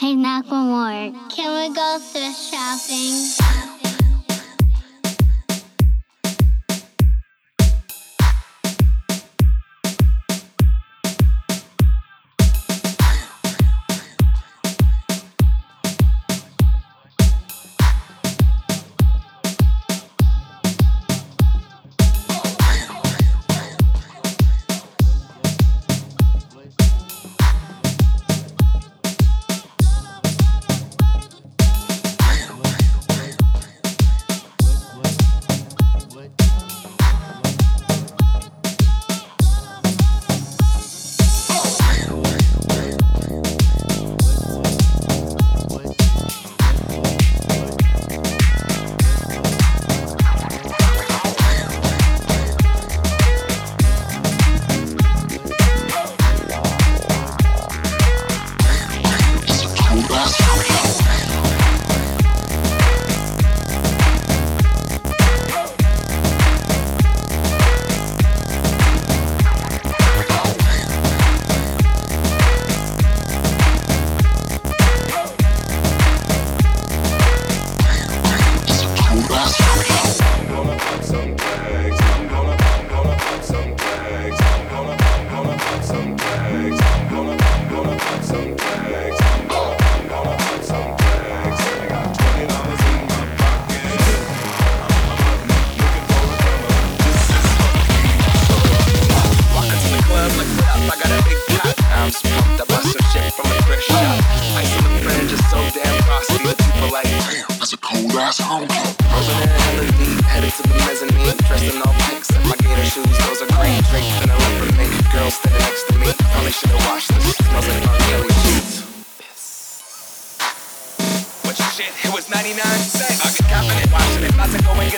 Hey, Macklemore, can we go thrift shopping? grass honky. Rolling in hella deep, headed to the mezzanine. Dressed in all pink, set my gator shoes, those are green. Draped girl standing next to me. Probably should've washed this, smells like sheets. But shit, it was 99 cents. I get confident, watching it, about to go get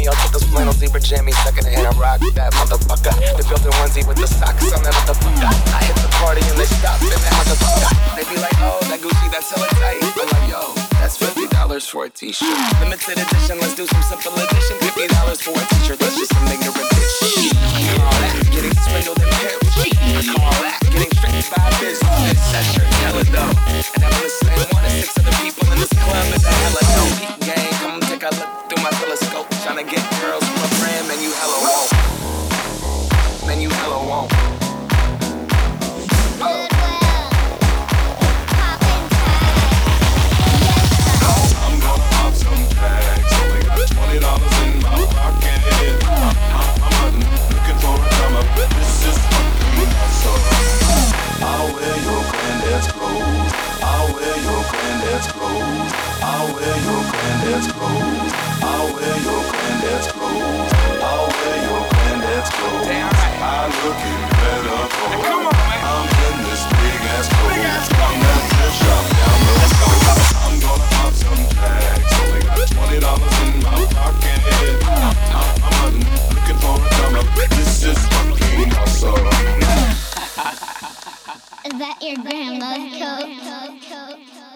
mammy. I'll take those flannel zebra jammies second hand. I rock that motherfucker. The built-in onesie with the socks on that motherfucker. I hit the party and they stop in that motherfucker. They be like, oh, that Gucci, that's hella tight. I'm like, yo, that's fifty dollars for a t-shirt. Limited edition, let's do some simple edition. Fifty dollars for a t-shirt, that's just some ignorant bitch. I call that getting swindled and pimped. I call that getting tricked by business. That shirt hella dope, granddad's clothes. I'll wear your granddad's clothes. I'll wear your granddad's clothes. I'll wear your granddad's clothes. I look better for Come on, man. I'm in this big ass coat. Big ass coat. I'm at the shop down the road. I'm gonna pop some tags. Only got twenty dollars in my pocket. I'm, I'm hunting, looking for a come. This is fucking awesome. Is that your grandma's coat?